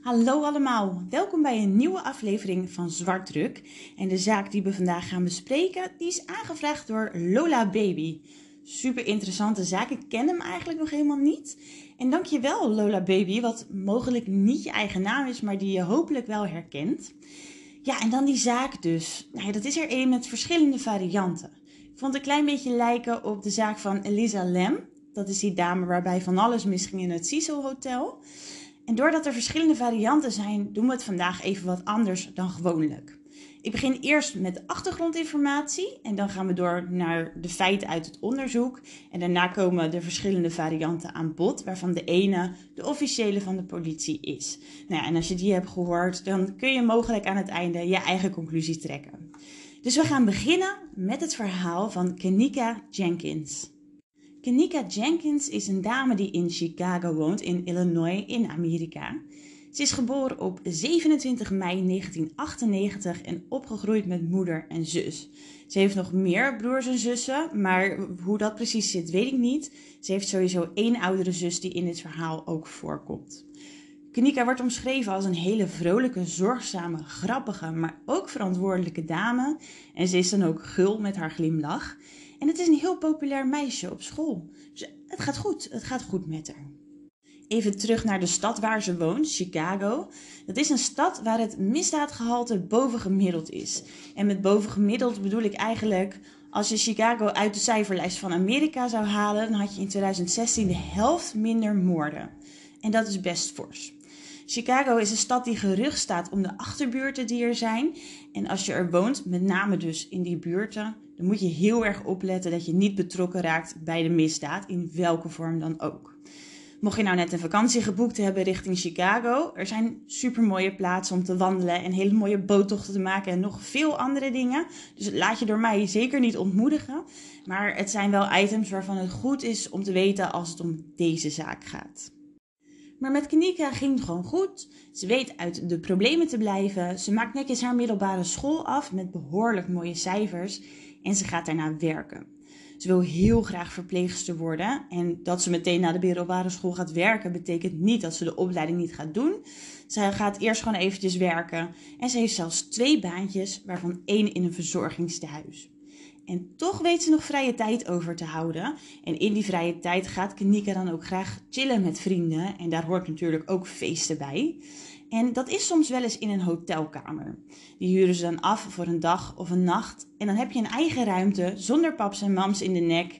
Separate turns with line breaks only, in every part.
Hallo allemaal, welkom bij een nieuwe aflevering van Zwartdruk. En de zaak die we vandaag gaan bespreken, die is aangevraagd door Lola Baby. Super interessante zaak, ik ken hem eigenlijk nog helemaal niet. En dankjewel Lola Baby, wat mogelijk niet je eigen naam is, maar die je hopelijk wel herkent. Ja, en dan die zaak dus. Nou ja, dat is er een met verschillende varianten. Ik vond een klein beetje lijken op de zaak van Elisa Lem. Dat is die dame waarbij van alles misging in het Cecil Hotel. En doordat er verschillende varianten zijn, doen we het vandaag even wat anders dan gewoonlijk. Ik begin eerst met de achtergrondinformatie en dan gaan we door naar de feiten uit het onderzoek. En daarna komen de verschillende varianten aan bod, waarvan de ene de officiële van de politie is. Nou ja, en als je die hebt gehoord, dan kun je mogelijk aan het einde je eigen conclusie trekken. Dus we gaan beginnen met het verhaal van Kenika Jenkins. Kenika Jenkins is een dame die in Chicago woont, in Illinois, in Amerika. Ze is geboren op 27 mei 1998 en opgegroeid met moeder en zus. Ze heeft nog meer broers en zussen, maar hoe dat precies zit, weet ik niet. Ze heeft sowieso één oudere zus die in dit verhaal ook voorkomt. Kenika wordt omschreven als een hele vrolijke, zorgzame, grappige, maar ook verantwoordelijke dame. En ze is dan ook gul met haar glimlach. En het is een heel populair meisje op school. Dus het gaat goed, het gaat goed met haar. Even terug naar de stad waar ze woont, Chicago. Dat is een stad waar het misdaadgehalte bovengemiddeld is. En met bovengemiddeld bedoel ik eigenlijk, als je Chicago uit de cijferlijst van Amerika zou halen, dan had je in 2016 de helft minder moorden. En dat is best fors. Chicago is een stad die gerucht staat om de achterbuurten die er zijn. En als je er woont, met name dus in die buurten, dan moet je heel erg opletten dat je niet betrokken raakt bij de misdaad, in welke vorm dan ook. Mocht je nou net een vakantie geboekt hebben richting Chicago, er zijn super mooie plaatsen om te wandelen en hele mooie boottochten te maken en nog veel andere dingen. Dus laat je door mij zeker niet ontmoedigen. Maar het zijn wel items waarvan het goed is om te weten als het om deze zaak gaat. Maar met Kanika ging het gewoon goed. Ze weet uit de problemen te blijven. Ze maakt netjes haar middelbare school af met behoorlijk mooie cijfers. En ze gaat daarna werken. Ze wil heel graag verpleegster worden. En dat ze meteen na de middelbare school gaat werken, betekent niet dat ze de opleiding niet gaat doen. Ze gaat eerst gewoon eventjes werken. En ze heeft zelfs twee baantjes, waarvan één in een verzorgingstehuis. En toch weet ze nog vrije tijd over te houden. En in die vrije tijd gaat Kanika dan ook graag chillen met vrienden. En daar hoort natuurlijk ook feesten bij. En dat is soms wel eens in een hotelkamer. Die huren ze dan af voor een dag of een nacht. En dan heb je een eigen ruimte zonder paps en mams in de nek.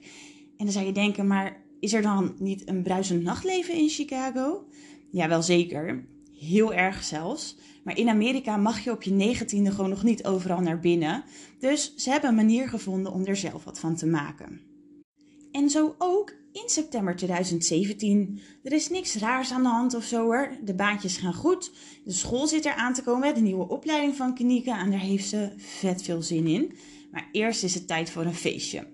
En dan zou je denken, maar is er dan niet een bruisend nachtleven in Chicago? Ja, wel zeker. Heel erg zelfs. Maar in Amerika mag je op je negentiende gewoon nog niet overal naar binnen. Dus ze hebben een manier gevonden om er zelf wat van te maken. En zo ook in september 2017. Er is niks raars aan de hand of zo hoor. De baantjes gaan goed. De school zit er aan te komen. De nieuwe opleiding van Kanika. En daar heeft ze vet veel zin in. Maar eerst is het tijd voor een feestje.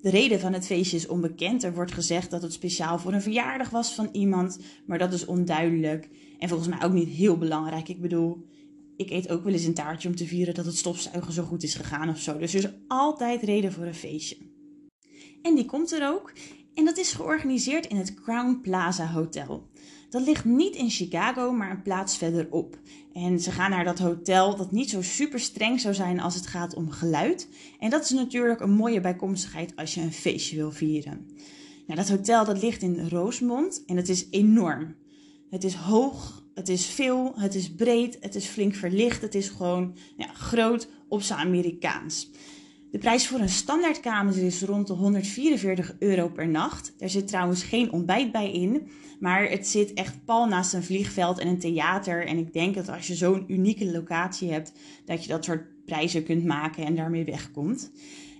De reden van het feestje is onbekend. Er wordt gezegd dat het speciaal voor een verjaardag was van iemand. Maar dat is onduidelijk. En volgens mij ook niet heel belangrijk. Ik bedoel, ik eet ook wel eens een taartje om te vieren dat het stofzuigen zo goed is gegaan of zo. Dus er is altijd reden voor een feestje. En die komt er ook. En dat is georganiseerd in het Crown Plaza Hotel. Dat ligt niet in Chicago, maar een plaats verderop. En ze gaan naar dat hotel dat niet zo super streng zou zijn als het gaat om geluid. En dat is natuurlijk een mooie bijkomstigheid als je een feestje wil vieren. Nou, dat hotel dat ligt in Rosemont en het is enorm. Het is hoog, het is veel, het is breed, het is flink verlicht. Het is gewoon ja, groot op zijn Amerikaans. De prijs voor een standaardkamer is rond de 144 euro per nacht. Er zit trouwens geen ontbijt bij in, maar het zit echt pal naast een vliegveld en een theater. En ik denk dat als je zo'n unieke locatie hebt, dat je dat soort prijzen kunt maken en daarmee wegkomt.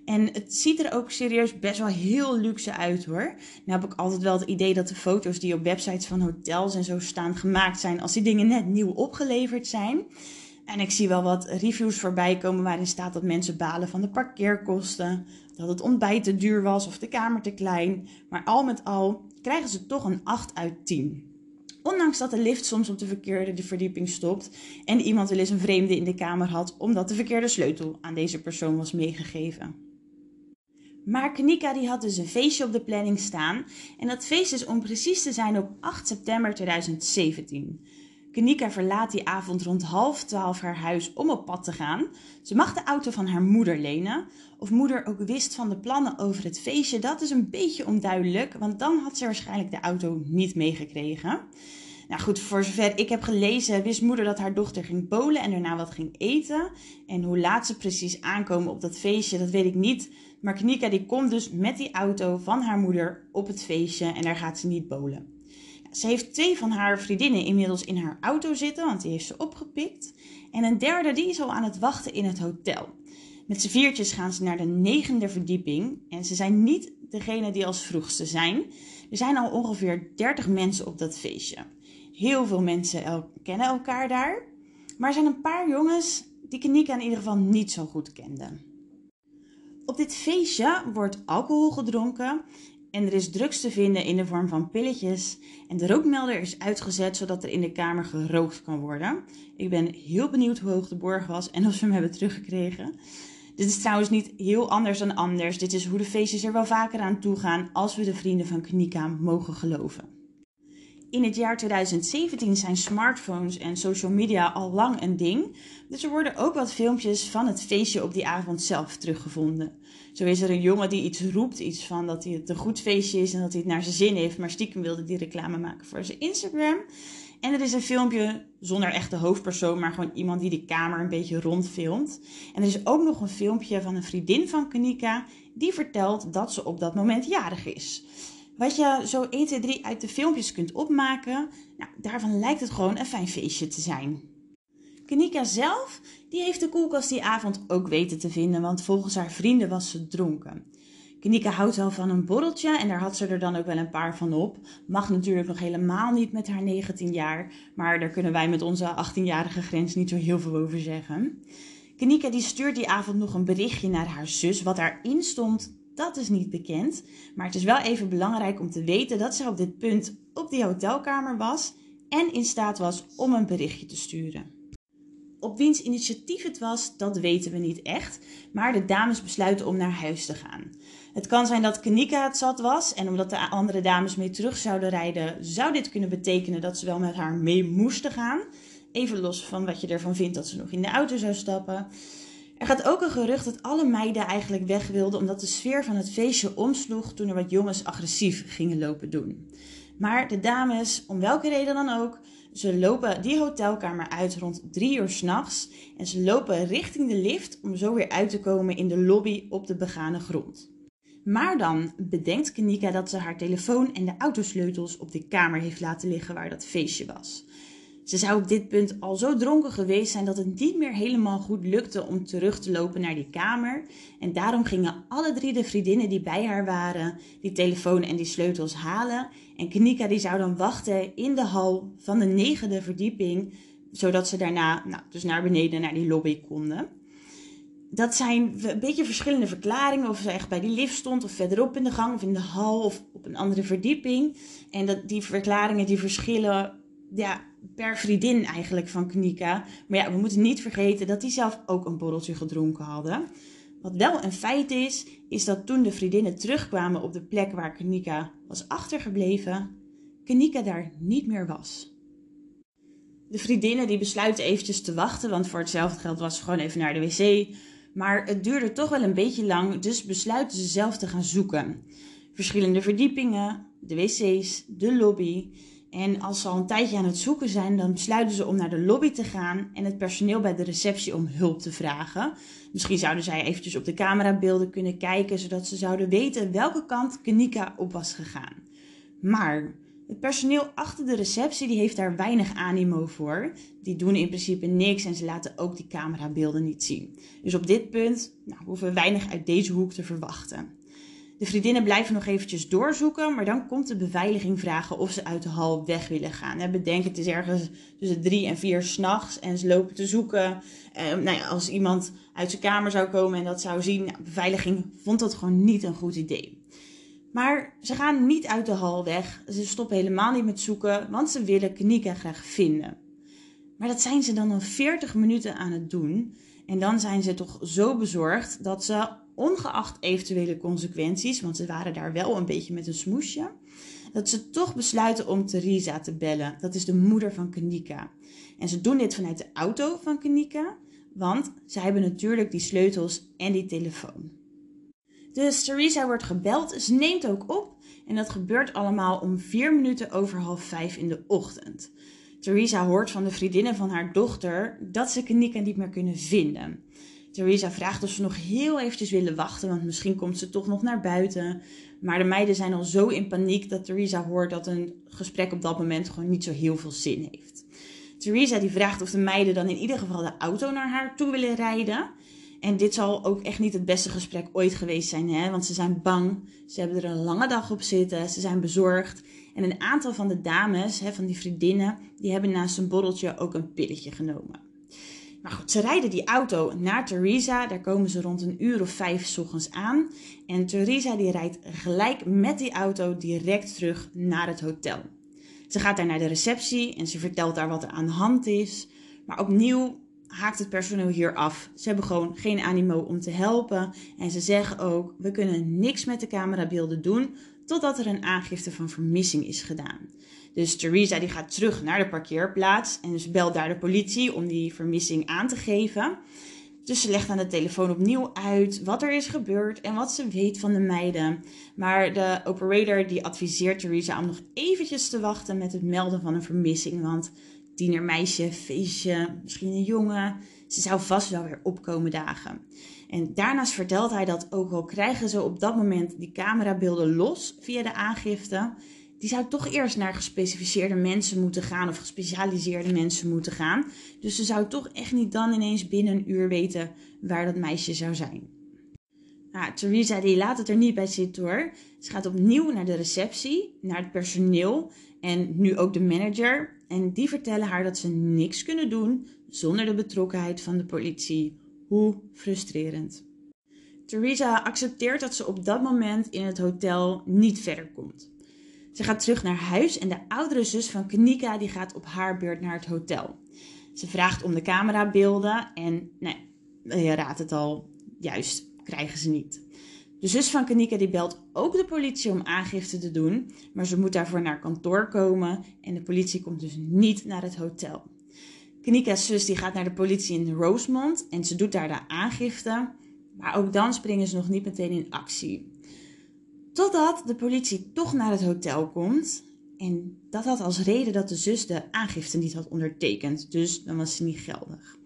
En het ziet er ook serieus best wel heel luxe uit hoor. Nu heb ik altijd wel het idee dat de foto's die op websites van hotels en zo staan gemaakt zijn als die dingen net nieuw opgeleverd zijn. En ik zie wel wat reviews voorbij komen waarin staat dat mensen balen van de parkeerkosten, dat het ontbijt te duur was of de kamer te klein. Maar al met al krijgen ze toch een 8 uit 10. Ondanks dat de lift soms op de verkeerde verdieping stopt en iemand wel eens een vreemde in de kamer had omdat de verkeerde sleutel aan deze persoon was meegegeven. Maar Kanika die had dus een feestje op de planning staan en dat feest is om precies te zijn op 8 september 2017. Kanika verlaat die avond rond half twaalf haar huis om op pad te gaan. Ze mag de auto van haar moeder lenen. Of moeder ook wist van de plannen over het feestje, dat is een beetje onduidelijk, want dan had ze waarschijnlijk de auto niet meegekregen. Nou goed, voor zover ik heb gelezen, wist moeder dat haar dochter ging polen en daarna wat ging eten. En hoe laat ze precies aankomen op dat feestje, dat weet ik niet. Maar Knika die komt dus met die auto van haar moeder op het feestje en daar gaat ze niet polen. Ze heeft twee van haar vriendinnen inmiddels in haar auto zitten, want die heeft ze opgepikt. En een derde die is al aan het wachten in het hotel. Met z'n viertjes gaan ze naar de negende verdieping. En ze zijn niet degene die als vroegste zijn. Er zijn al ongeveer 30 mensen op dat feestje. Heel veel mensen kennen elkaar daar. Maar er zijn een paar jongens die Kanika in ieder geval niet zo goed kenden. Op dit feestje wordt alcohol gedronken en er is drugs te vinden in de vorm van pilletjes. En de rookmelder is uitgezet zodat er in de kamer gerookt kan worden. Ik ben heel benieuwd hoe hoog de borg was en of ze hem hebben teruggekregen. Dit is trouwens niet heel anders dan anders. Dit is hoe de feestjes er wel vaker aan toe gaan als we de vrienden van Knika mogen geloven. In het jaar 2017 zijn smartphones en social media al lang een ding. Dus er worden ook wat filmpjes van het feestje op die avond zelf teruggevonden. Zo is er een jongen die iets roept, iets van dat het een goed feestje is en dat hij het naar zijn zin heeft, maar stiekem wilde die reclame maken voor zijn Instagram. En er is een filmpje zonder echte hoofdpersoon, maar gewoon iemand die de kamer een beetje rondfilmt. En er is ook nog een filmpje van een vriendin van Kanika die vertelt dat ze op dat moment jarig is. Wat je zo 1, 2, 3 uit de filmpjes kunt opmaken, nou, daarvan lijkt het gewoon een fijn feestje te zijn. Kanika zelf, die heeft de koelkast die avond ook weten te vinden, want volgens haar vrienden was ze dronken. Kanika houdt wel van een borreltje en daar had ze er dan ook wel een paar van op. Mag natuurlijk nog helemaal niet met haar 19 jaar, maar daar kunnen wij met onze 18-jarige grens niet zo heel veel over zeggen. Kanika die stuurt die avond nog een berichtje naar haar zus. Wat daarin stond, dat is niet bekend. Maar het is wel even belangrijk om te weten dat ze op dit punt op die hotelkamer was en in staat was om een berichtje te sturen. Op wiens initiatief het was, dat weten we niet echt, maar de dames besluiten om naar huis te gaan. Het kan zijn dat Kanika het zat was en omdat de andere dames mee terug zouden rijden, zou dit kunnen betekenen dat ze wel met haar mee moesten gaan. Even los van wat je ervan vindt dat ze nog in de auto zou stappen. Er gaat ook een gerucht dat alle meiden eigenlijk weg wilden omdat de sfeer van het feestje omsloeg toen er wat jongens agressief gingen lopen doen. Maar de dames, om welke reden dan ook, ze lopen die hotelkamer uit rond drie uur s'nachts en ze lopen richting de lift om zo weer uit te komen in de lobby op de begane grond. Maar dan bedenkt Kanika dat ze haar telefoon en de autosleutels op de kamer heeft laten liggen waar dat feestje was. Ze zou op dit punt al zo dronken geweest zijn dat het niet meer helemaal goed lukte om terug te lopen naar die kamer. En daarom gingen alle drie de vriendinnen die bij haar waren die telefoon en die sleutels halen. En Knika die zou dan wachten in de hal van de negende verdieping, zodat ze daarna nou, dus naar beneden naar die lobby konden. Dat zijn een beetje verschillende verklaringen. Of ze echt bij die lift stond, of verderop in de gang, of in de hal, of op een andere verdieping. En dat, die verklaringen die verschillen ja, per vriendin eigenlijk van Knika. Maar ja, we moeten niet vergeten dat die zelf ook een borreltje gedronken hadden. Wat wel een feit is, is dat toen de vriendinnen terugkwamen op de plek waar Knika was achtergebleven, Knika daar niet meer was. De vriendinnen die besluiten eventjes te wachten, want voor hetzelfde geld was ze gewoon even naar de wc. Maar het duurde toch wel een beetje lang, dus besluiten ze zelf te gaan zoeken. Verschillende verdiepingen, de wc's, de lobby. En als ze al een tijdje aan het zoeken zijn, dan besluiten ze om naar de lobby te gaan en het personeel bij de receptie om hulp te vragen. Misschien zouden zij eventjes op de camerabeelden kunnen kijken, zodat ze zouden weten welke kant Kanika op was gegaan. Maar het personeel achter de receptie die heeft daar weinig animo voor. Die doen in principe niks en ze laten ook die camerabeelden niet zien. Dus op dit punt nou, hoeven we weinig uit deze hoek te verwachten. De vriendinnen blijven nog eventjes doorzoeken, maar dan komt de beveiliging vragen of ze uit de hal weg willen gaan. Bedenk, het is ergens tussen drie en vier s'nachts en ze lopen te zoeken. Eh, nou ja, als iemand uit zijn kamer zou komen en dat zou zien, nou, beveiliging vond dat gewoon niet een goed idee. Maar ze gaan niet uit de hal weg. Ze stoppen helemaal niet met zoeken, want ze willen Knika graag vinden. Maar dat zijn ze dan al 40 minuten aan het doen. En dan zijn ze toch zo bezorgd dat ze ongeacht eventuele consequenties, want ze waren daar wel een beetje met een smoesje, dat ze toch besluiten om Theresa te bellen. Dat is de moeder van Kanika. En ze doen dit vanuit de auto van Kanika, want ze hebben natuurlijk die sleutels en die telefoon. Dus Theresa wordt gebeld, ze neemt ook op en dat gebeurt allemaal om vier minuten over half vijf in de ochtend. Theresa hoort van de vriendinnen van haar dochter dat ze Kanika niet meer kunnen vinden. Theresa vraagt of ze nog heel eventjes willen wachten, want misschien komt ze toch nog naar buiten. Maar de meiden zijn al zo in paniek dat Theresa hoort dat een gesprek op dat moment gewoon niet zo heel veel zin heeft. Theresa die vraagt of de meiden dan in ieder geval de auto naar haar toe willen rijden. En dit zal ook echt niet het beste gesprek ooit geweest zijn, hè? want ze zijn bang. Ze hebben er een lange dag op zitten, ze zijn bezorgd. En een aantal van de dames, hè, van die vriendinnen, die hebben naast een borreltje ook een pilletje genomen. Maar goed, ze rijden die auto naar Theresa. Daar komen ze rond een uur of vijf s ochtends aan. En Theresa die rijdt gelijk met die auto direct terug naar het hotel. Ze gaat daar naar de receptie en ze vertelt daar wat er aan de hand is. Maar opnieuw haakt het personeel hier af. Ze hebben gewoon geen animo om te helpen. En ze zeggen ook: we kunnen niks met de camerabeelden doen totdat er een aangifte van vermissing is gedaan. Dus Theresa die gaat terug naar de parkeerplaats en dus belt daar de politie om die vermissing aan te geven. Dus ze legt aan de telefoon opnieuw uit wat er is gebeurd en wat ze weet van de meiden. Maar de operator die adviseert Theresa om nog eventjes te wachten met het melden van een vermissing. Want tienermeisje, feestje, misschien een jongen, ze zou vast wel weer opkomen dagen. En daarnaast vertelt hij dat ook al krijgen ze op dat moment die camerabeelden los via de aangifte, die zou toch eerst naar gespecificeerde mensen moeten gaan of gespecialiseerde mensen moeten gaan. Dus ze zou toch echt niet dan ineens binnen een uur weten waar dat meisje zou zijn. Nou, Theresa die laat het er niet bij zitten hoor. Ze gaat opnieuw naar de receptie, naar het personeel en nu ook de manager. En die vertellen haar dat ze niks kunnen doen zonder de betrokkenheid van de politie. Hoe frustrerend. Theresa accepteert dat ze op dat moment in het hotel niet verder komt. Ze gaat terug naar huis en de oudere zus van Kanika die gaat op haar beurt naar het hotel. Ze vraagt om de camerabeelden en nee, je raadt het al, juist, krijgen ze niet. De zus van Kanika die belt ook de politie om aangifte te doen, maar ze moet daarvoor naar kantoor komen en de politie komt dus niet naar het hotel. Kanika's zus die gaat naar de politie in Rosemont en ze doet daar de aangifte, maar ook dan springen ze nog niet meteen in actie. Totdat de politie toch naar het hotel komt. En dat had als reden dat de zus de aangifte niet had ondertekend. Dus dan was ze niet geldig.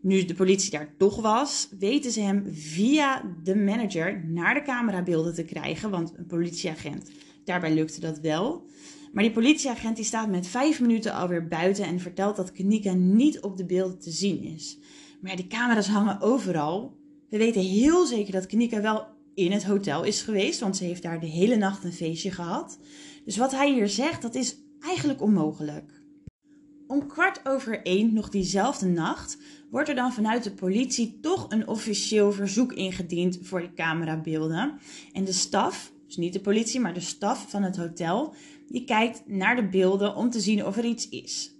Nu de politie daar toch was, weten ze hem via de manager naar de camerabeelden te krijgen. Want een politieagent, daarbij lukte dat wel. Maar die politieagent die staat met vijf minuten alweer buiten en vertelt dat Kanika niet op de beelden te zien is. Maar die camera's hangen overal. We weten heel zeker dat Kanika wel in het hotel is geweest, want ze heeft daar de hele nacht een feestje gehad. Dus wat hij hier zegt, dat is eigenlijk onmogelijk. Om kwart over één, nog diezelfde nacht, wordt er dan vanuit de politie toch een officieel verzoek ingediend voor de camerabeelden. En de staf, dus niet de politie, maar de staf van het hotel, die kijkt naar de beelden om te zien of er iets is.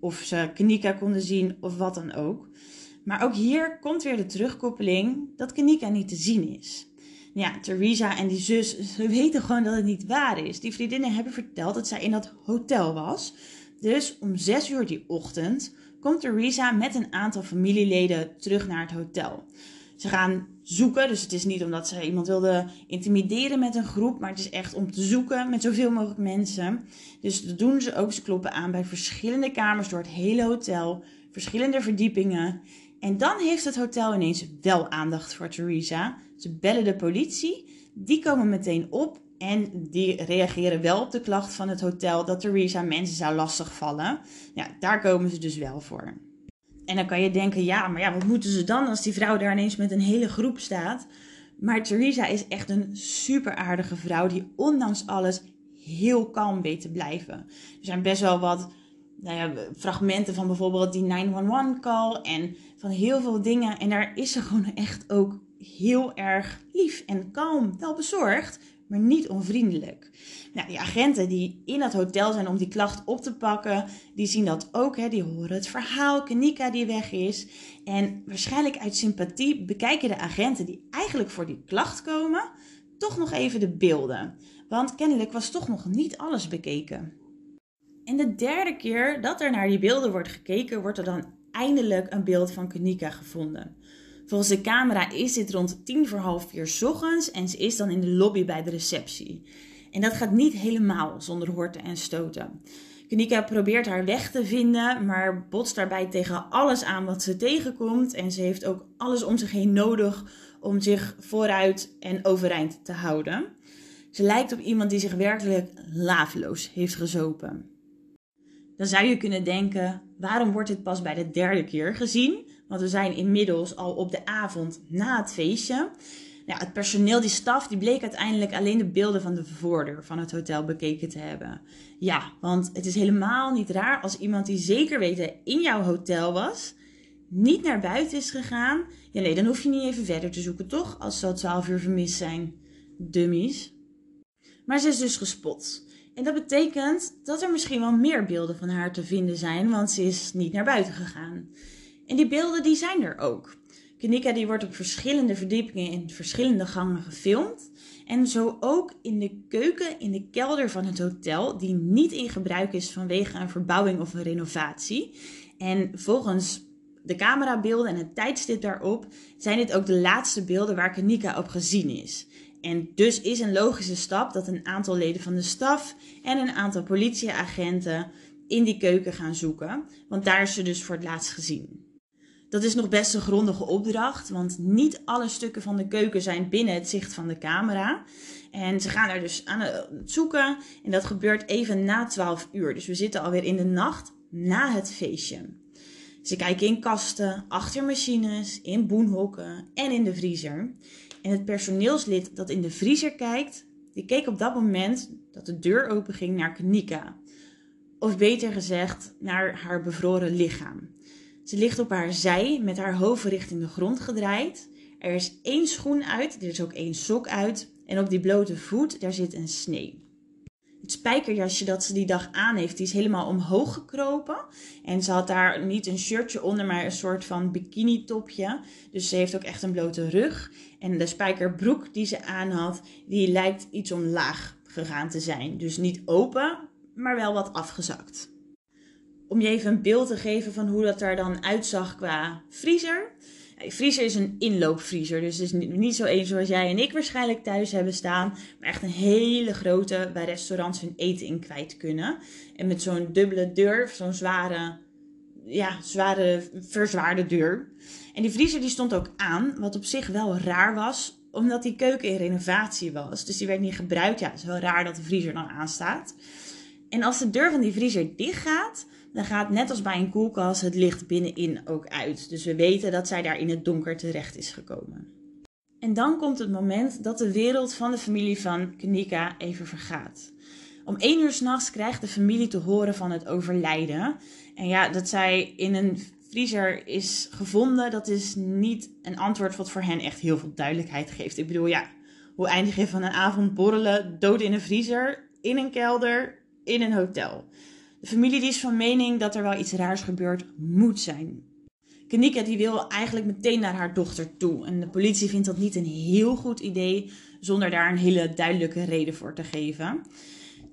Of ze Kanika konden zien of wat dan ook. Maar ook hier komt weer de terugkoppeling dat Kanika niet te zien is ja, Theresa en die zus, ze weten gewoon dat het niet waar is. Die vriendinnen hebben verteld dat zij in dat hotel was. Dus om zes uur die ochtend komt Theresa met een aantal familieleden terug naar het hotel. Ze gaan zoeken, dus het is niet omdat ze iemand wilde intimideren met een groep, maar het is echt om te zoeken met zoveel mogelijk mensen. Dus dat doen ze ook. Ze kloppen aan bij verschillende kamers door het hele hotel, verschillende verdiepingen. En dan heeft het hotel ineens wel aandacht voor Theresa. Ze bellen de politie, die komen meteen op en die reageren wel op de klacht van het hotel dat Theresa mensen zou lastigvallen. Ja, daar komen ze dus wel voor. En dan kan je denken, ja, maar ja, wat moeten ze dan als die vrouw daar ineens met een hele groep staat? Maar Theresa is echt een super aardige vrouw die ondanks alles heel kalm weet te blijven. Er zijn best wel wat nou ja, fragmenten van bijvoorbeeld die 911-call en van heel veel dingen. En daar is ze gewoon echt ook heel erg lief en kalm, wel bezorgd, maar niet onvriendelijk. Nou, die agenten die in het hotel zijn om die klacht op te pakken, die zien dat ook. Hè, die horen het verhaal, Kanika die weg is. En waarschijnlijk uit sympathie bekijken de agenten die eigenlijk voor die klacht komen, toch nog even de beelden. want kennelijk was toch nog niet alles bekeken. En de derde keer dat er naar die beelden wordt gekeken, wordt er dan eindelijk een beeld van Kanika gevonden. Volgens de camera is dit rond tien voor half vier ochtends en ze is dan in de lobby bij de receptie. En dat gaat niet helemaal zonder horten en stoten. Kanika probeert haar weg te vinden, maar botst daarbij tegen alles aan wat ze tegenkomt. En ze heeft ook alles om zich heen nodig om zich vooruit en overeind te houden. Ze lijkt op iemand die zich werkelijk laafloos heeft gezopen. Dan zou je kunnen denken: waarom wordt dit pas bij de derde keer gezien? Want we zijn inmiddels al op de avond na het feestje. Nou, het personeel, die staf, die bleek uiteindelijk alleen de beelden van de voordeur van het hotel bekeken te hebben. Ja, want het is helemaal niet raar als iemand die zeker weten in jouw hotel was, niet naar buiten is gegaan. Ja, nee, dan hoef je niet even verder te zoeken, toch? Als ze al 12 uur vermist zijn. Dummies. Maar ze is dus gespot. En dat betekent dat er misschien wel meer beelden van haar te vinden zijn, want ze is niet naar buiten gegaan. En die beelden die zijn er ook. Kanika die wordt op verschillende verdiepingen in verschillende gangen gefilmd. En zo ook in de keuken in de kelder van het hotel, die niet in gebruik is vanwege een verbouwing of een renovatie. En volgens de camerabeelden en het tijdstip daarop zijn dit ook de laatste beelden waar Kanika op gezien is. En dus is een logische stap dat een aantal leden van de staf en een aantal politieagenten in die keuken gaan zoeken, want daar is ze dus voor het laatst gezien. Dat is nog best een grondige opdracht, want niet alle stukken van de keuken zijn binnen het zicht van de camera. En ze gaan er dus aan het zoeken en dat gebeurt even na 12 uur. Dus we zitten alweer in de nacht na het feestje. Ze kijken in kasten, achter machines, in boenhokken en in de vriezer. En het personeelslid dat in de vriezer kijkt, die keek op dat moment dat de deur open ging naar Kanika. Of beter gezegd, naar haar bevroren lichaam. Ze ligt op haar zij met haar hoofd richting de grond gedraaid. Er is één schoen uit, er is ook één sok uit. En op die blote voet, daar zit een snee. Het spijkerjasje dat ze die dag aan heeft, die is helemaal omhoog gekropen. En ze had daar niet een shirtje onder, maar een soort van bikini topje. Dus ze heeft ook echt een blote rug. En de spijkerbroek die ze aan had, die lijkt iets omlaag gegaan te zijn. Dus niet open, maar wel wat afgezakt. Om je even een beeld te geven van hoe dat er dan uitzag qua vriezer. Vriezer is een inloopvriezer, dus het is niet zo één zoals jij en ik waarschijnlijk thuis hebben staan. Maar echt een hele grote waar restaurants hun eten in kwijt kunnen. En met zo'n dubbele deur, zo'n zware, ja, zware, verzwaarde deur. En die vriezer die stond ook aan, wat op zich wel raar was, omdat die keuken in renovatie was. Dus die werd niet gebruikt. Ja, het is wel raar dat de vriezer dan aanstaat. En als de deur van die vriezer dicht gaat, dan gaat net als bij een koelkast het licht binnenin ook uit. Dus we weten dat zij daar in het donker terecht is gekomen. En dan komt het moment dat de wereld van de familie van Kanika even vergaat. Om één uur s'nachts krijgt de familie te horen van het overlijden. En ja, dat zij in een vriezer is gevonden, dat is niet een antwoord wat voor hen echt heel veel duidelijkheid geeft. Ik bedoel, ja, hoe eindig je van een avond borrelen, dood in een vriezer, in een kelder, in een hotel? De familie die is van mening dat er wel iets raars gebeurd moet zijn. Kanika die wil eigenlijk meteen naar haar dochter toe. En de politie vindt dat niet een heel goed idee zonder daar een hele duidelijke reden voor te geven.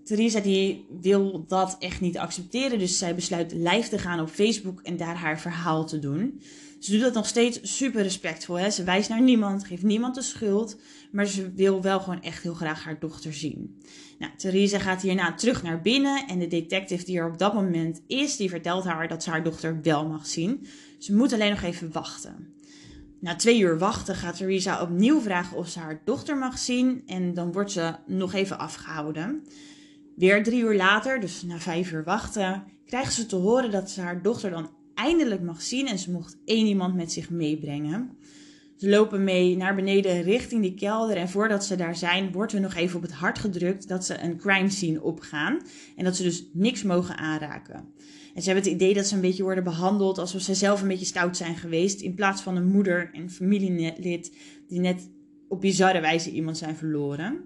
Theresa die wil dat echt niet accepteren, dus zij besluit live te gaan op Facebook en daar haar verhaal te doen. Ze doet dat nog steeds super respectvol. Hè? Ze wijst naar niemand, geeft niemand de schuld, maar ze wil wel gewoon echt heel graag haar dochter zien. Nou, Theresa gaat hierna terug naar binnen en de detective die er op dat moment is, die vertelt haar dat ze haar dochter wel mag zien. Ze moet alleen nog even wachten. Na twee uur wachten gaat Theresa opnieuw vragen of ze haar dochter mag zien en dan wordt ze nog even afgehouden. Weer drie uur later, dus na vijf uur wachten, krijgt ze te horen dat ze haar dochter dan eindelijk mag zien en ze mocht één iemand met zich meebrengen. Ze lopen mee naar beneden richting die kelder en voordat ze daar zijn, wordt er nog even op het hart gedrukt dat ze een crime scene opgaan en dat ze dus niks mogen aanraken. En ze hebben het idee dat ze een beetje worden behandeld alsof ze zelf een beetje stout zijn geweest, in plaats van een moeder en familielid die net op bizarre wijze iemand zijn verloren.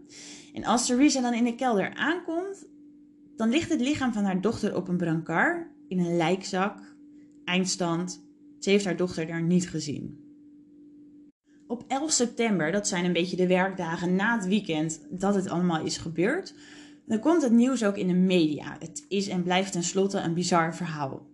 En als Theresa dan in de kelder aankomt, dan ligt het lichaam van haar dochter op een brancard in een lijkzak, eindstand. Ze heeft haar dochter daar niet gezien. Op 11 september, dat zijn een beetje de werkdagen na het weekend dat het allemaal is gebeurd, dan komt het nieuws ook in de media. Het is en blijft tenslotte een bizar verhaal.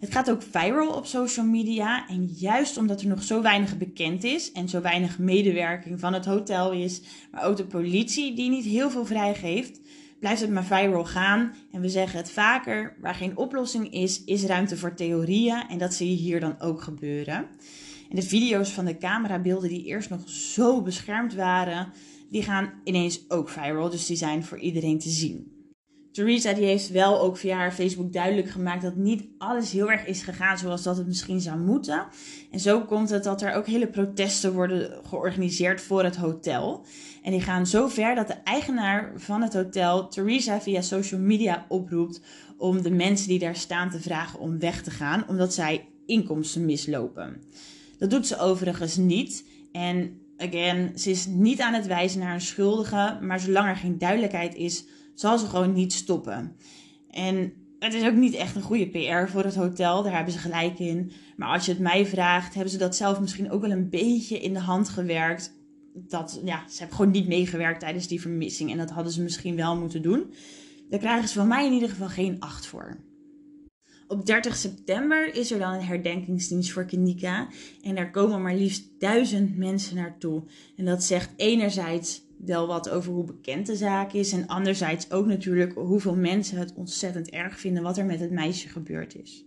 Het gaat ook viral op social media. En juist omdat er nog zo weinig bekend is en zo weinig medewerking van het hotel is, maar ook de politie die niet heel veel vrijgeeft, blijft het maar viral gaan. En we zeggen het vaker: waar geen oplossing is, is ruimte voor theorieën. En dat zie je hier dan ook gebeuren. En de video's van de camerabeelden die eerst nog zo beschermd waren, die gaan ineens ook viral. Dus die zijn voor iedereen te zien. Theresa die heeft wel ook via haar Facebook duidelijk gemaakt dat niet alles heel erg is gegaan zoals dat het misschien zou moeten. En zo komt het dat er ook hele protesten worden georganiseerd voor het hotel. En die gaan zo ver dat de eigenaar van het hotel Theresa via social media oproept om de mensen die daar staan te vragen om weg te gaan, omdat zij inkomsten mislopen. Dat doet ze overigens niet. En again, ze is niet aan het wijzen naar een schuldige, maar zolang er geen duidelijkheid is zal ze gewoon niet stoppen. En het is ook niet echt een goede PR voor het hotel, daar hebben ze gelijk in. Maar als je het mij vraagt, hebben ze dat zelf misschien ook wel een beetje in de hand gewerkt. Dat, ja, ze hebben gewoon niet meegewerkt tijdens die vermissing. En dat hadden ze misschien wel moeten doen. Daar krijgen ze van mij in ieder geval geen acht voor. Op 30 september is er dan een herdenkingsdienst voor Kenika. En daar komen maar liefst duizend mensen naartoe. En dat zegt enerzijds wel wat over hoe bekend de zaak is. En anderzijds ook natuurlijk hoeveel mensen het ontzettend erg vinden wat er met het meisje gebeurd is.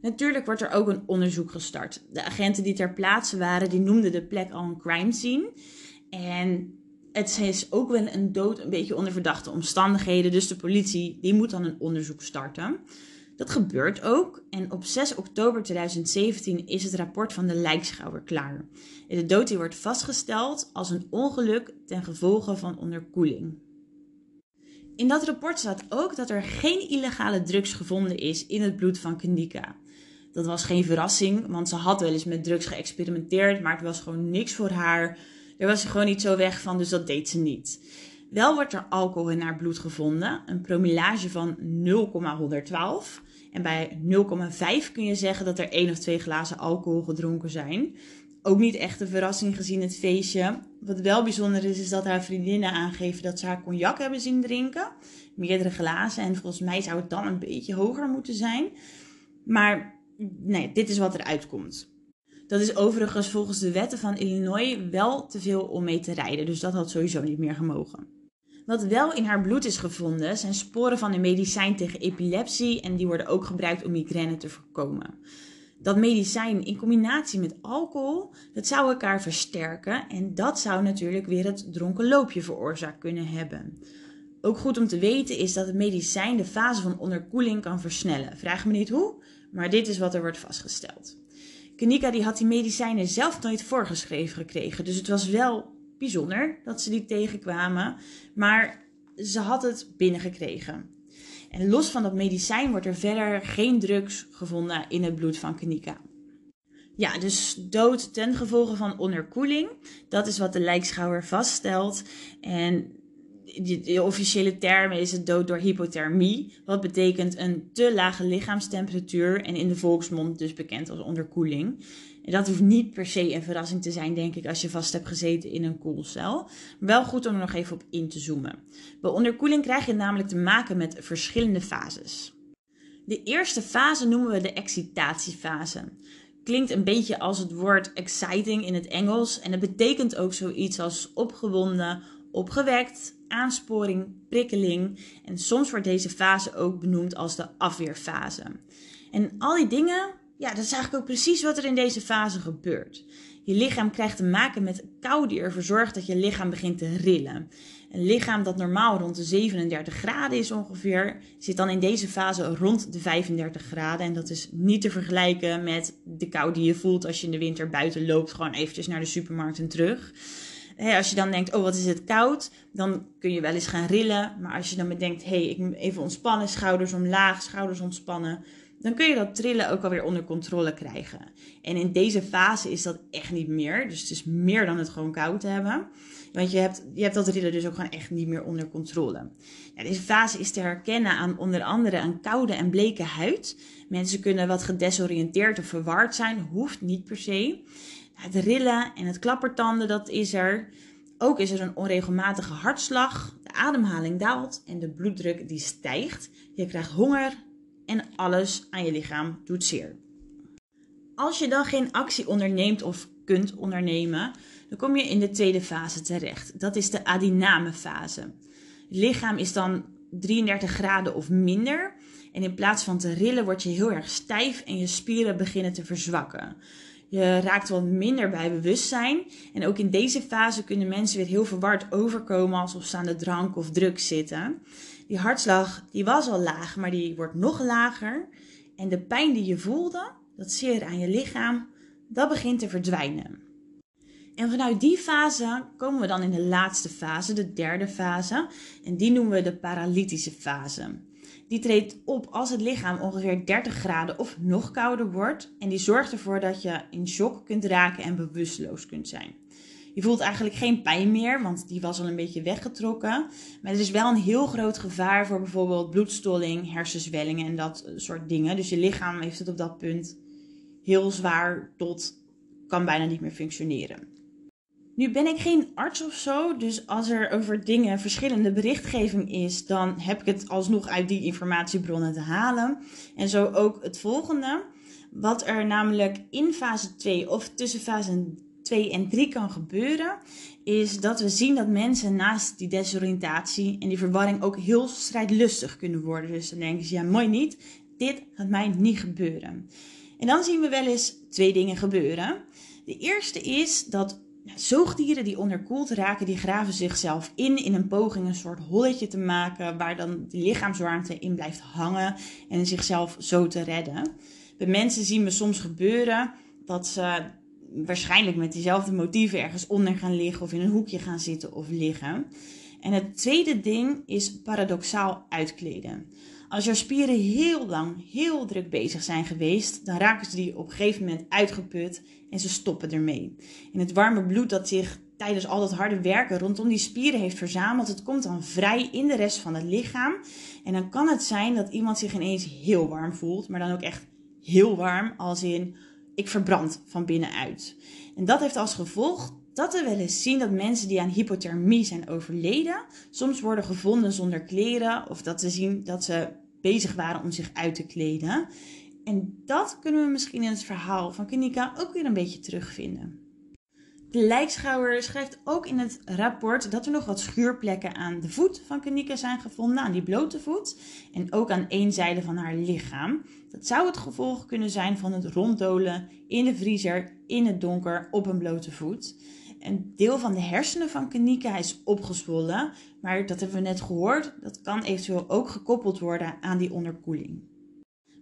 Natuurlijk wordt er ook een onderzoek gestart. De agenten die ter plaatse waren, die noemden de plek al een crime scene. En het is ook wel een dood een beetje onder verdachte omstandigheden. Dus de politie die moet dan een onderzoek starten. Dat gebeurt ook en op 6 oktober 2017 is het rapport van de lijkschouwer klaar. De dood die wordt vastgesteld als een ongeluk ten gevolge van onderkoeling. In dat rapport staat ook dat er geen illegale drugs gevonden is in het bloed van Kendika. Dat was geen verrassing, want ze had wel eens met drugs geëxperimenteerd, maar het was gewoon niks voor haar. Daar was ze gewoon niet zo weg van, dus dat deed ze niet. Wel wordt er alcohol in haar bloed gevonden, een promillage van 0,112. En bij 0,5 kun je zeggen dat er één of twee glazen alcohol gedronken zijn. Ook niet echt een verrassing gezien het feestje. Wat wel bijzonder is, is dat haar vriendinnen aangeven dat ze haar cognac hebben zien drinken. Meerdere glazen. En volgens mij zou het dan een beetje hoger moeten zijn. Maar nee, dit is wat eruit komt. Dat is overigens volgens de wetten van Illinois wel te veel om mee te rijden. Dus dat had sowieso niet meer gemogen. Wat wel in haar bloed is gevonden zijn sporen van een medicijn tegen epilepsie en die worden ook gebruikt om migraine te voorkomen. Dat medicijn in combinatie met alcohol, dat zou elkaar versterken en dat zou natuurlijk weer het dronken loopje veroorzaakt kunnen hebben. Ook goed om te weten is dat het medicijn de fase van onderkoeling kan versnellen. Vraag me niet hoe, maar dit is wat er wordt vastgesteld. Kanika die had die medicijnen zelf nooit voorgeschreven gekregen, dus het was wel bijzonder dat ze die tegenkwamen. Maar ze had het binnengekregen. En los van dat medicijn wordt er verder geen drugs gevonden in het bloed van Kanika. Ja, dus dood ten gevolge van onderkoeling. Dat is wat de lijkschouwer vaststelt. En de, officiële term is het dood door hypothermie. Wat betekent een te lage lichaamstemperatuur. En in de volksmond dus bekend als onderkoeling. En dat hoeft niet per se een verrassing te zijn, denk ik, als je vast hebt gezeten in een koelcel. Wel goed om er nog even op in te zoomen. Bij onderkoeling krijg je namelijk te maken met verschillende fases. De eerste fase noemen we de excitatiefase. Klinkt een beetje als het woord exciting in het Engels en het betekent ook zoiets als opgewonden, opgewekt, aansporing, prikkeling en soms wordt deze fase ook benoemd als de afweerfase. En al die dingen ja, dat is eigenlijk ook precies wat er in deze fase gebeurt. Je lichaam krijgt te maken met kou die ervoor zorgt dat je lichaam begint te rillen. Een lichaam dat normaal rond de 37 graden is ongeveer, zit dan in deze fase rond de 35 graden. En dat is niet te vergelijken met de kou die je voelt als je in de winter buiten loopt, gewoon eventjes naar de supermarkt en terug. Als je dan denkt, oh wat is het koud, dan kun je wel eens gaan rillen. Maar als je dan bedenkt, hé, hey, ik even ontspannen, schouders omlaag, schouders ontspannen, dan kun je dat trillen ook alweer onder controle krijgen. En in deze fase is dat echt niet meer. Dus het is meer dan het gewoon koud hebben. Want je hebt, je hebt dat trillen dus ook gewoon echt niet meer onder controle. Ja, deze fase is te herkennen aan onder andere een koude en bleke huid. Mensen kunnen wat gedesoriënteerd of verward zijn, hoeft niet per se. Het rillen en het klappertanden, dat is er. Ook is er een onregelmatige hartslag, de ademhaling daalt en de bloeddruk die stijgt. Je krijgt honger en alles aan je lichaam doet zeer. Als je dan geen actie onderneemt of kunt ondernemen, dan kom je in de tweede fase terecht. Dat is de adyname fase. Het lichaam is dan 33 graden of minder. En in plaats van te rillen word je heel erg stijf en je spieren beginnen te verzwakken. Je raakt wat minder bij bewustzijn. En ook in deze fase kunnen mensen weer heel verward overkomen alsof ze aan de drank of drugs zitten. Die hartslag die was al laag, maar die wordt nog lager. En de pijn die je voelde, dat zeer aan je lichaam, dat begint te verdwijnen. En vanuit die fase komen we dan in de laatste fase, de derde fase. En die noemen we de paralytische fase. Die treedt op als het lichaam ongeveer 30 graden of nog kouder wordt. En die zorgt ervoor dat je in shock kunt raken en bewusteloos kunt zijn. Je voelt eigenlijk geen pijn meer, want die was al een beetje weggetrokken. Maar er is wel een heel groot gevaar voor bijvoorbeeld bloedstolling, hersenzwellingen en dat soort dingen. Dus je lichaam heeft het op dat punt heel zwaar tot kan bijna niet meer functioneren. Nu ben ik geen arts of zo, dus als er over dingen verschillende berichtgeving is, dan heb ik het alsnog uit die informatiebronnen te halen. En zo ook het volgende. Wat er namelijk in fase 2 of tussen fase 2 en 3 kan gebeuren, is dat we zien dat mensen naast die desoriëntatie en die verwarring ook heel strijdlustig kunnen worden. Dus dan denken ze, ja, mooi niet, dit gaat mij niet gebeuren. En dan zien we wel eens twee dingen gebeuren. De eerste is dat zoogdieren die onderkoeld raken, die graven zichzelf in in een poging een soort holletje te maken waar dan de lichaamswarmte in blijft hangen en zichzelf zo te redden. Bij mensen zien we soms gebeuren dat ze waarschijnlijk met diezelfde motieven ergens onder gaan liggen of in een hoekje gaan zitten of liggen. En het tweede ding is paradoxaal uitkleden. Als jouw spieren heel lang heel druk bezig zijn geweest, dan raken ze die op een gegeven moment uitgeput en ze stoppen ermee. En het warme bloed dat zich tijdens al dat harde werken rondom die spieren heeft verzameld, het komt dan vrij in de rest van het lichaam. En dan kan het zijn dat iemand zich ineens heel warm voelt, maar dan ook echt heel warm, als in ik verbrand van binnenuit. En dat heeft als gevolg dat we wel eens zien dat mensen die aan hypothermie zijn overleden, soms worden gevonden zonder kleren of dat we zien dat ze bezig waren om zich uit te kleden. En dat kunnen we misschien in het verhaal van Kanika ook weer een beetje terugvinden. De lijkschouwer schrijft ook in het rapport dat er nog wat schuurplekken aan de voet van Kanika zijn gevonden, aan die blote voet, en ook aan één zijde van haar lichaam. Dat zou het gevolg kunnen zijn van het ronddolen in de vriezer in het donker op een blote voet. Een deel van de hersenen van Kanika is opgezwollen, maar dat hebben we net gehoord, dat kan eventueel ook gekoppeld worden aan die onderkoeling.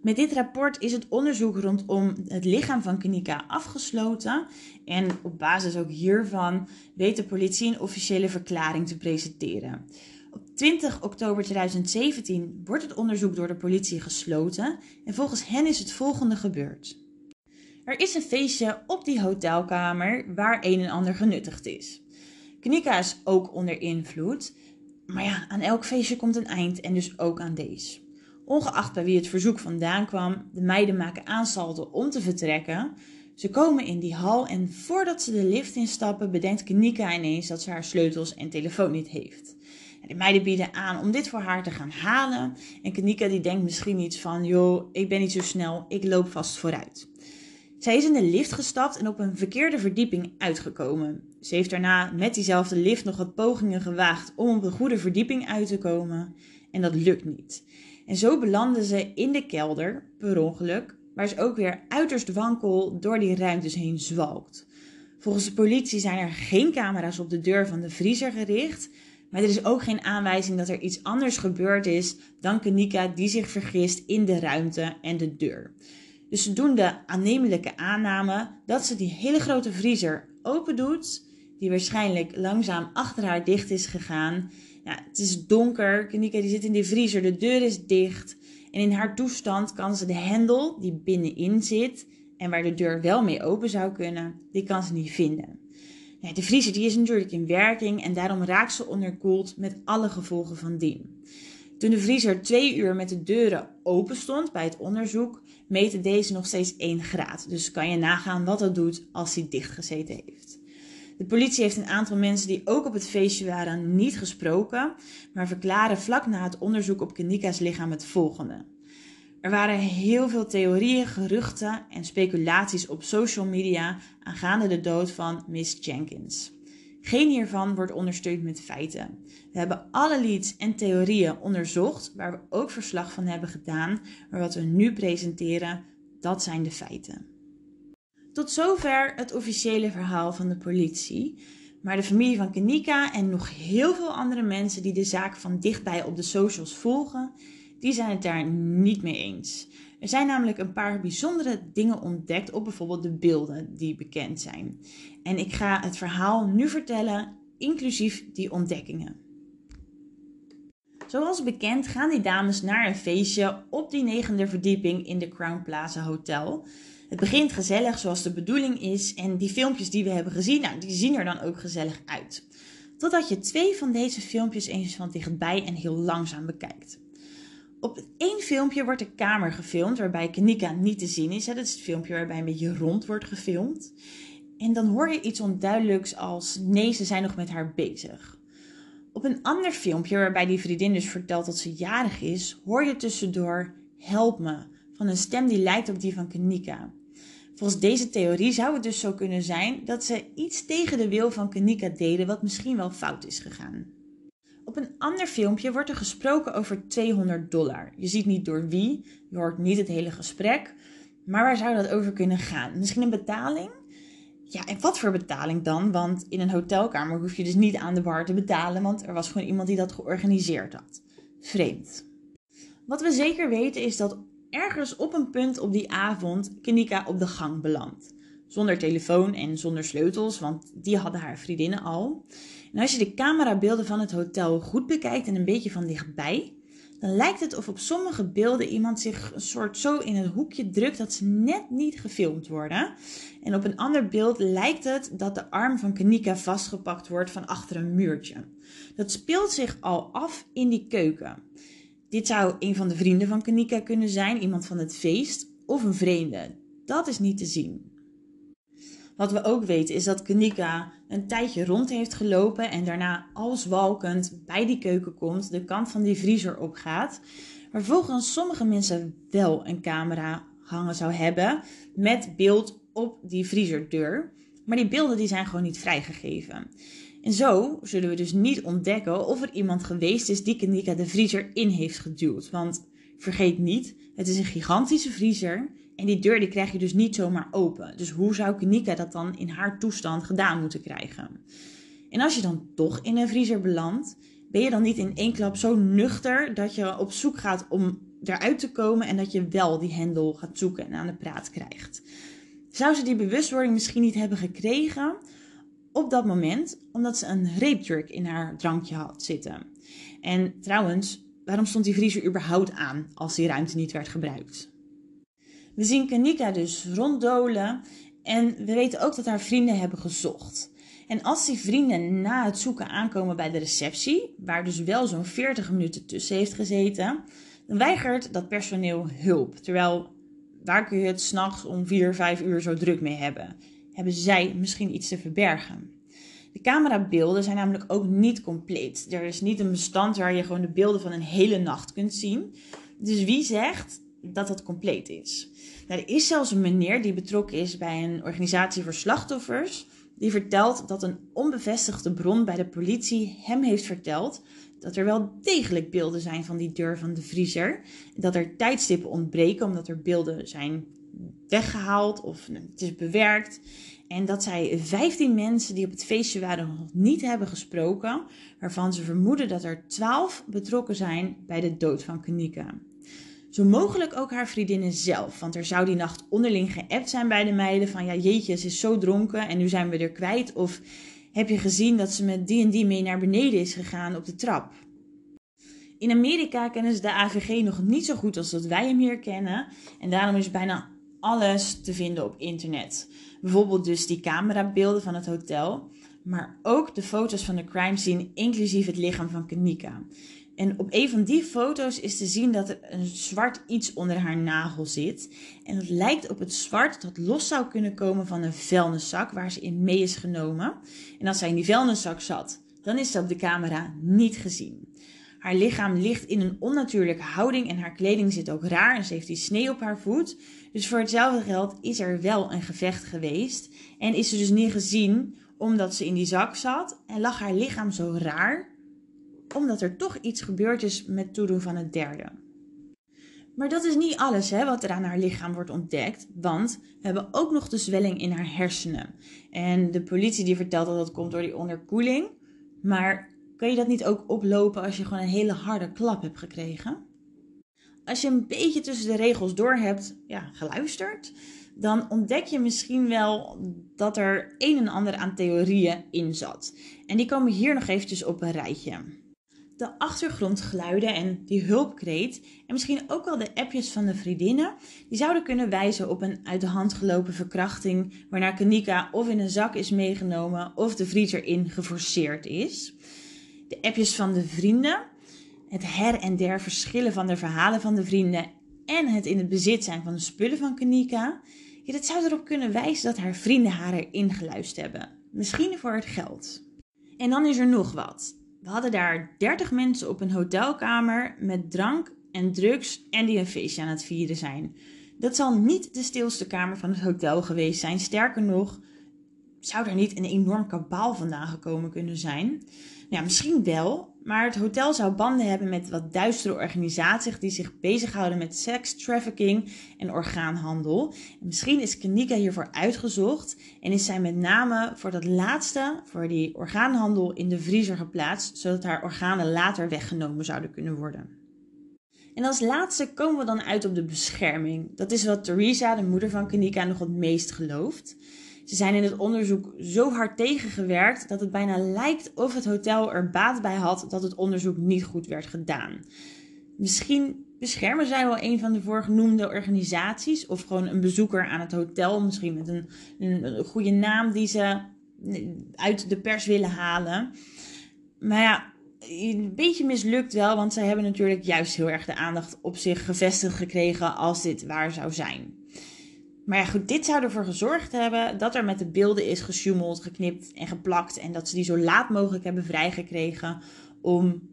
Met dit rapport is het onderzoek rondom het lichaam van Kanika afgesloten en op basis ook hiervan weet de politie een officiële verklaring te presenteren. Op 20 oktober 2017 wordt het onderzoek door de politie gesloten en volgens hen is het volgende gebeurd. Er is een feestje op die hotelkamer waar een en ander genuttigd is. Knika is ook onder invloed, maar ja, aan elk feestje komt een eind en dus ook aan deze. Ongeacht bij wie het verzoek vandaan kwam, de meiden maken aanstalten om te vertrekken. Ze komen in die hal en voordat ze de lift instappen, bedenkt Kanika ineens dat ze haar sleutels en telefoon niet heeft. De meiden bieden aan om dit voor haar te gaan halen. En Kanika die denkt misschien iets van, joh, ik ben niet zo snel, ik loop vast vooruit. Zij is in de lift gestapt en op een verkeerde verdieping uitgekomen. Ze heeft daarna met diezelfde lift nog wat pogingen gewaagd om op een goede verdieping uit te komen. En dat lukt niet. En zo belanden ze in de kelder, per ongeluk, waar ze ook weer uiterst wankel door die ruimtes heen zwalkt. Volgens de politie zijn er geen camera's op de deur van de vriezer gericht, maar er is ook geen aanwijzing dat er iets anders gebeurd is dan Kanika die zich vergist in de ruimte en de deur. Dus ze doen de aannemelijke aanname dat ze die hele grote vriezer open doet, die waarschijnlijk langzaam achter haar dicht is gegaan. Ja, het is donker, Kanika die zit in die vriezer, de deur is dicht. En in haar toestand kan ze de hendel die binnenin zit en waar de deur wel mee open zou kunnen, die kan ze niet vinden. De vriezer die is natuurlijk in werking en daarom raakt ze onderkoeld met alle gevolgen van dien. Toen de vriezer twee uur met de deuren open stond bij het onderzoek, meette deze nog steeds 1 graad. Dus kan je nagaan wat dat doet als hij dichtgezeten heeft. De politie heeft een aantal mensen die ook op het feestje waren niet gesproken, maar verklaren vlak na het onderzoek op Kenika's lichaam het volgende. Er waren heel veel theorieën, geruchten en speculaties op social media aangaande de dood van Miss Jenkins. Geen hiervan wordt ondersteund met feiten. We hebben alle leads en theorieën onderzocht, waar we ook verslag van hebben gedaan, maar wat we nu presenteren, dat zijn de feiten. Tot zover het officiële verhaal van de politie. Maar de familie van Kenika en nog heel veel andere mensen die de zaak van dichtbij op de socials volgen, die zijn het daar niet mee eens. Er zijn namelijk een paar bijzondere dingen ontdekt op bijvoorbeeld de beelden die bekend zijn. En ik ga het verhaal nu vertellen, inclusief die ontdekkingen. Zoals bekend gaan die dames naar een feestje op die negende verdieping in de Crown Plaza Hotel. Het begint gezellig zoals de bedoeling is en die filmpjes die we hebben gezien, nou, die zien er dan ook gezellig uit. Totdat je twee van deze filmpjes eens van dichtbij en heel langzaam bekijkt. Op één filmpje wordt de kamer gefilmd waarbij Kanika niet te zien is. Dat is het filmpje waarbij een beetje rond wordt gefilmd. En dan hoor je iets onduidelijks als nee, ze zijn nog met haar bezig. Op een ander filmpje waarbij die vriendin dus vertelt dat ze jarig is, hoor je tussendoor help me van een stem die lijkt op die van Kanika. Volgens deze theorie zou het dus zo kunnen zijn dat ze iets tegen de wil van Kanika deden wat misschien wel fout is gegaan. Op een ander filmpje wordt er gesproken over 200 dollar. Je ziet niet door wie, je hoort niet het hele gesprek, maar waar zou dat over kunnen gaan? Misschien een betaling? Ja, en wat voor betaling dan? Want in een hotelkamer hoef je dus niet aan de bar te betalen, want er was gewoon iemand die dat georganiseerd had. Vreemd. Wat we zeker weten is dat ergens op een punt op die avond Kenika op de gang belandt. Zonder telefoon en zonder sleutels, want die hadden haar vriendinnen al. En als je de camerabeelden van het hotel goed bekijkt en een beetje van dichtbij, dan lijkt het of op sommige beelden iemand zich een soort zo in een hoekje drukt dat ze net niet gefilmd worden. En op een ander beeld lijkt het dat de arm van Kanika vastgepakt wordt van achter een muurtje. Dat speelt zich al af in die keuken. Dit zou een van de vrienden van Kanika kunnen zijn, iemand van het feest of een vreemde. Dat is niet te zien. Wat we ook weten is dat Kanika een tijdje rond heeft gelopen en daarna als walkend bij die keuken komt, de kant van die vriezer opgaat. Waar volgens sommige mensen wel een camera hangen zou hebben met beeld op die vriezerdeur. Maar die beelden die zijn gewoon niet vrijgegeven. En zo zullen we dus niet ontdekken of er iemand geweest is die Kanika de vriezer in heeft geduwd. Want vergeet niet, het is een gigantische vriezer en die deur die krijg je dus niet zomaar open. Dus hoe zou Kanika dat dan in haar toestand gedaan moeten krijgen? En als je dan toch in een vriezer belandt, ben je dan niet in één klap zo nuchter dat je op zoek gaat om eruit te komen en dat je wel die hendel gaat zoeken en aan de praat krijgt? Zou ze die bewustwording misschien niet hebben gekregen op dat moment, omdat ze een reepdruk in haar drankje had zitten? En trouwens, waarom stond die vriezer überhaupt aan als die ruimte niet werd gebruikt? We zien Kanika dus ronddolen en we weten ook dat haar vrienden hebben gezocht. En als die vrienden na het zoeken aankomen bij de receptie, waar dus wel zo'n 40 minuten tussen heeft gezeten, dan weigert dat personeel hulp. Terwijl, waar kun je het s'nachts om 4, 5 uur zo druk mee hebben? Hebben zij misschien iets te verbergen? De camerabeelden zijn namelijk ook niet compleet. Er is niet een bestand waar je gewoon de beelden van een hele nacht kunt zien. Dus wie zegt dat het compleet is. Nou, er is zelfs een meneer die betrokken is bij een organisatie voor slachtoffers. Die vertelt dat een onbevestigde bron bij de politie hem heeft verteld dat er wel degelijk beelden zijn van die deur van de vriezer. Dat er tijdstippen ontbreken omdat er beelden zijn weggehaald of het is bewerkt. En dat zij 15 mensen die op het feestje waren nog niet hebben gesproken, waarvan ze vermoeden dat er 12 betrokken zijn bij de dood van Kanika. Zo mogelijk ook haar vriendinnen zelf. Want er zou die nacht onderling geappt zijn bij de meiden van ja jeetje, ze is zo dronken en nu zijn we er kwijt. Of heb je gezien dat ze met die en die mee naar beneden is gegaan op de trap? In Amerika kennen ze de AVG nog niet zo goed als dat wij hem hier kennen. En daarom is bijna alles te vinden op internet. Bijvoorbeeld dus die camerabeelden van het hotel. Maar ook de foto's van de crime scene, inclusief het lichaam van Kanika. En op een van die foto's is te zien dat er een zwart iets onder haar nagel zit. En dat lijkt op het zwart dat los zou kunnen komen van een vuilniszak waar ze in mee is genomen. En als zij in die vuilniszak zat, dan is ze op de camera niet gezien. Haar lichaam ligt in een onnatuurlijke houding en haar kleding zit ook raar en ze heeft die sneeuw op haar voet. Dus voor hetzelfde geld is er wel een gevecht geweest en is ze dus niet gezien omdat ze in die zak zat en lag haar lichaam zo raar omdat er toch iets gebeurd is met toedoen van het derde. Maar dat is niet alles hè, wat er aan haar lichaam wordt ontdekt, want we hebben ook nog de zwelling in haar hersenen. En de politie die vertelt dat dat komt door die onderkoeling. Maar kan je dat niet ook oplopen als je gewoon een hele harde klap hebt gekregen? Als je een beetje tussen de regels door hebt ja, geluisterd, dan ontdek je misschien wel dat er een en ander aan theorieën in zat. En die komen hier nog eventjes op een rijtje de achtergrondgeluiden en die hulpkreet en misschien ook wel de appjes van de vriendinnen, die zouden kunnen wijzen op een uit de hand gelopen verkrachting waarna Kanika of in een zak is meegenomen of de vriezer in geforceerd is. De appjes van de vrienden, het her en der verschillen van de verhalen van de vrienden en het in het bezit zijn van de spullen van Kanika, ja, dat zou erop kunnen wijzen dat haar vrienden haar erin geluisterd hebben. Misschien voor het geld. En dan is er nog wat. We hadden daar 30 mensen op een hotelkamer met drank en drugs en die een feestje aan het vieren zijn. Dat zal niet de stilste kamer van het hotel geweest zijn. Sterker nog, zou er niet een enorm kabaal vandaan gekomen kunnen zijn? Ja, misschien wel, maar het hotel zou banden hebben met wat duistere organisaties die zich bezighouden met seks, trafficking en orgaanhandel. En misschien is Kanika hiervoor uitgezocht en is zij met name voor dat laatste, voor die orgaanhandel, in de vriezer geplaatst, zodat haar organen later weggenomen zouden kunnen worden. En als laatste komen we dan uit op de bescherming. Dat is wat Theresa, de moeder van Kanika, nog het meest gelooft. Ze zijn in het onderzoek zo hard tegengewerkt dat het bijna lijkt of het hotel er baat bij had dat het onderzoek niet goed werd gedaan. Misschien beschermen zij wel een van de voorgenoemde organisaties of gewoon een bezoeker aan het hotel, misschien met een, een, goede naam die ze uit de pers willen halen. Maar ja, een beetje mislukt wel, want zij hebben natuurlijk juist heel erg de aandacht op zich gevestigd gekregen als dit waar zou zijn. Maar ja, goed, dit zou ervoor gezorgd hebben dat er met de beelden is gesjoemeld, geknipt en geplakt. En dat ze die zo laat mogelijk hebben vrijgekregen om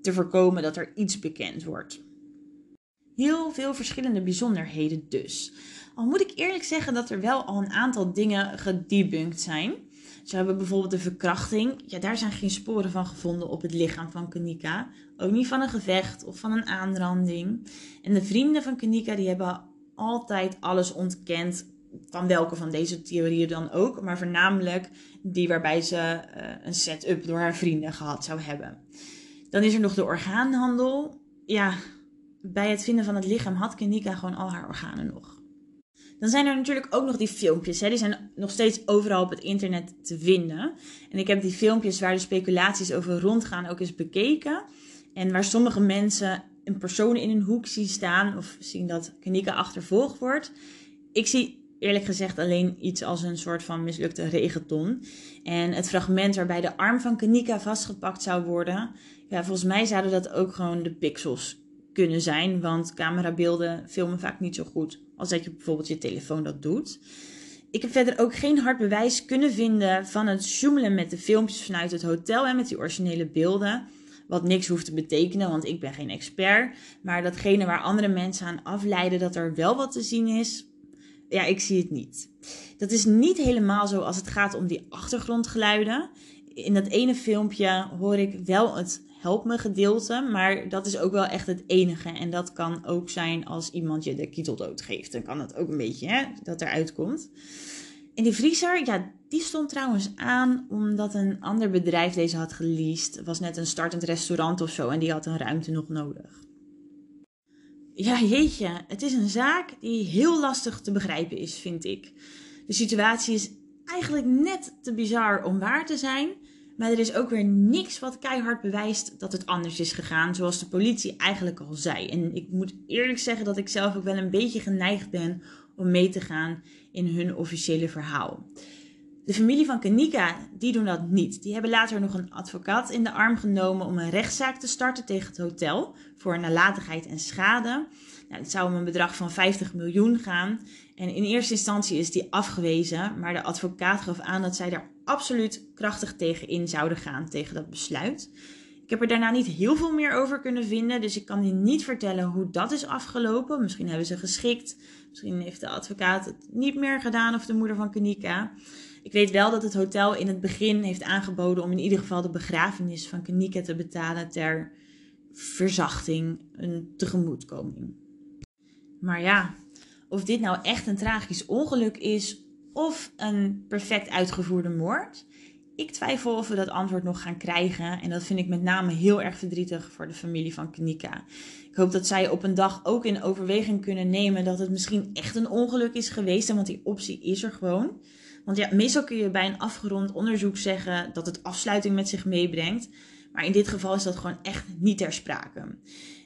te voorkomen dat er iets bekend wordt. Heel veel verschillende bijzonderheden dus. Al moet ik eerlijk zeggen dat er wel al een aantal dingen gedebunked zijn. Zo hebben bijvoorbeeld de verkrachting. Ja, daar zijn geen sporen van gevonden op het lichaam van Kanika. Ook niet van een gevecht of van een aanranding. En de vrienden van Kanika die hebben altijd alles ontkend van welke van deze theorieën dan ook, maar voornamelijk die waarbij ze uh, een setup door haar vrienden gehad zou hebben. Dan is er nog de orgaanhandel. Ja, bij het vinden van het lichaam had Kenika gewoon al haar organen nog. Dan zijn er natuurlijk ook nog die filmpjes. Hè? Die zijn nog steeds overal op het internet te vinden. En ik heb die filmpjes waar de speculaties over rondgaan ook eens bekeken. En waar sommige mensen een persoon in een hoek zien staan of zien dat Kanika achtervolgd wordt. Ik zie eerlijk gezegd alleen iets als een soort van mislukte regenton. En het fragment waarbij de arm van Kanika vastgepakt zou worden, ja, volgens mij zouden dat ook gewoon de pixels kunnen zijn, want camerabeelden filmen vaak niet zo goed als dat je bijvoorbeeld je telefoon dat doet. Ik heb verder ook geen hard bewijs kunnen vinden van het zoemelen met de filmpjes vanuit het hotel en met die originele beelden. Wat niks hoeft te betekenen, want ik ben geen expert. Maar datgene waar andere mensen aan afleiden dat er wel wat te zien is, ja, ik zie het niet. Dat is niet helemaal zo als het gaat om die achtergrondgeluiden. In dat ene filmpje hoor ik wel het help me gedeelte, maar dat is ook wel echt het enige. En dat kan ook zijn als iemand je de kieteldood geeft. Dan kan het ook een beetje hè, dat eruit komt. En die vriezer, ja, die stond trouwens aan omdat een ander bedrijf deze had geleased. Het was net een startend restaurant of zo en die had een ruimte nog nodig. Ja, jeetje, het is een zaak die heel lastig te begrijpen is, vind ik. De situatie is eigenlijk net te bizar om waar te zijn. Maar er is ook weer niks wat keihard bewijst dat het anders is gegaan, zoals de politie eigenlijk al zei. En ik moet eerlijk zeggen dat ik zelf ook wel een beetje geneigd ben om mee te gaan in hun officiële verhaal. De familie van Kanika, die doen dat niet. Die hebben later nog een advocaat in de arm genomen om een rechtszaak te starten tegen het hotel voor nalatigheid en schade. Nou, het zou om een bedrag van 50 miljoen gaan. En in eerste instantie is die afgewezen, maar de advocaat gaf aan dat zij daar absoluut krachtig tegen in zouden gaan, tegen dat besluit. Ik heb er daarna niet heel veel meer over kunnen vinden, dus ik kan je niet vertellen hoe dat is afgelopen. Misschien hebben ze geschikt, misschien heeft de advocaat het niet meer gedaan of de moeder van Kanika. Ik weet wel dat het hotel in het begin heeft aangeboden om in ieder geval de begrafenis van Kanika te betalen ter verzachting, een tegemoetkoming. Maar ja, of dit nou echt een tragisch ongeluk is of een perfect uitgevoerde moord, ik twijfel of we dat antwoord nog gaan krijgen. En dat vind ik met name heel erg verdrietig voor de familie van Kanika. Ik hoop dat zij op een dag ook in overweging kunnen nemen dat het misschien echt een ongeluk is geweest. Want die optie is er gewoon. Want ja, meestal kun je bij een afgerond onderzoek zeggen dat het afsluiting met zich meebrengt. Maar in dit geval is dat gewoon echt niet ter sprake.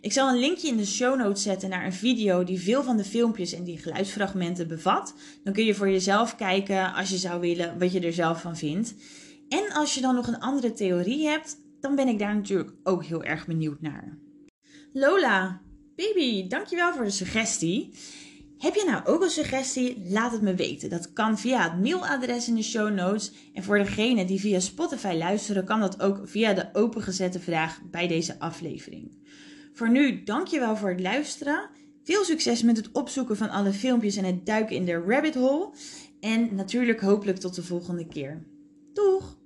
Ik zal een linkje in de show notes zetten naar een video die veel van de filmpjes en die geluidsfragmenten bevat. Dan kun je voor jezelf kijken, als je zou willen, wat je er zelf van vindt. En als je dan nog een andere theorie hebt, dan ben ik daar natuurlijk ook heel erg benieuwd naar. Lola, baby, dankjewel voor de suggestie. Heb je nou ook een suggestie? Laat het me weten. Dat kan via het mailadres in de show notes. En voor degenen die via Spotify luisteren, kan dat ook via de opengezette vraag bij deze aflevering. Voor nu, dankjewel voor het luisteren. Veel succes met het opzoeken van alle filmpjes en het duiken in de rabbit hole. En natuurlijk hopelijk tot de volgende keer. Doeg!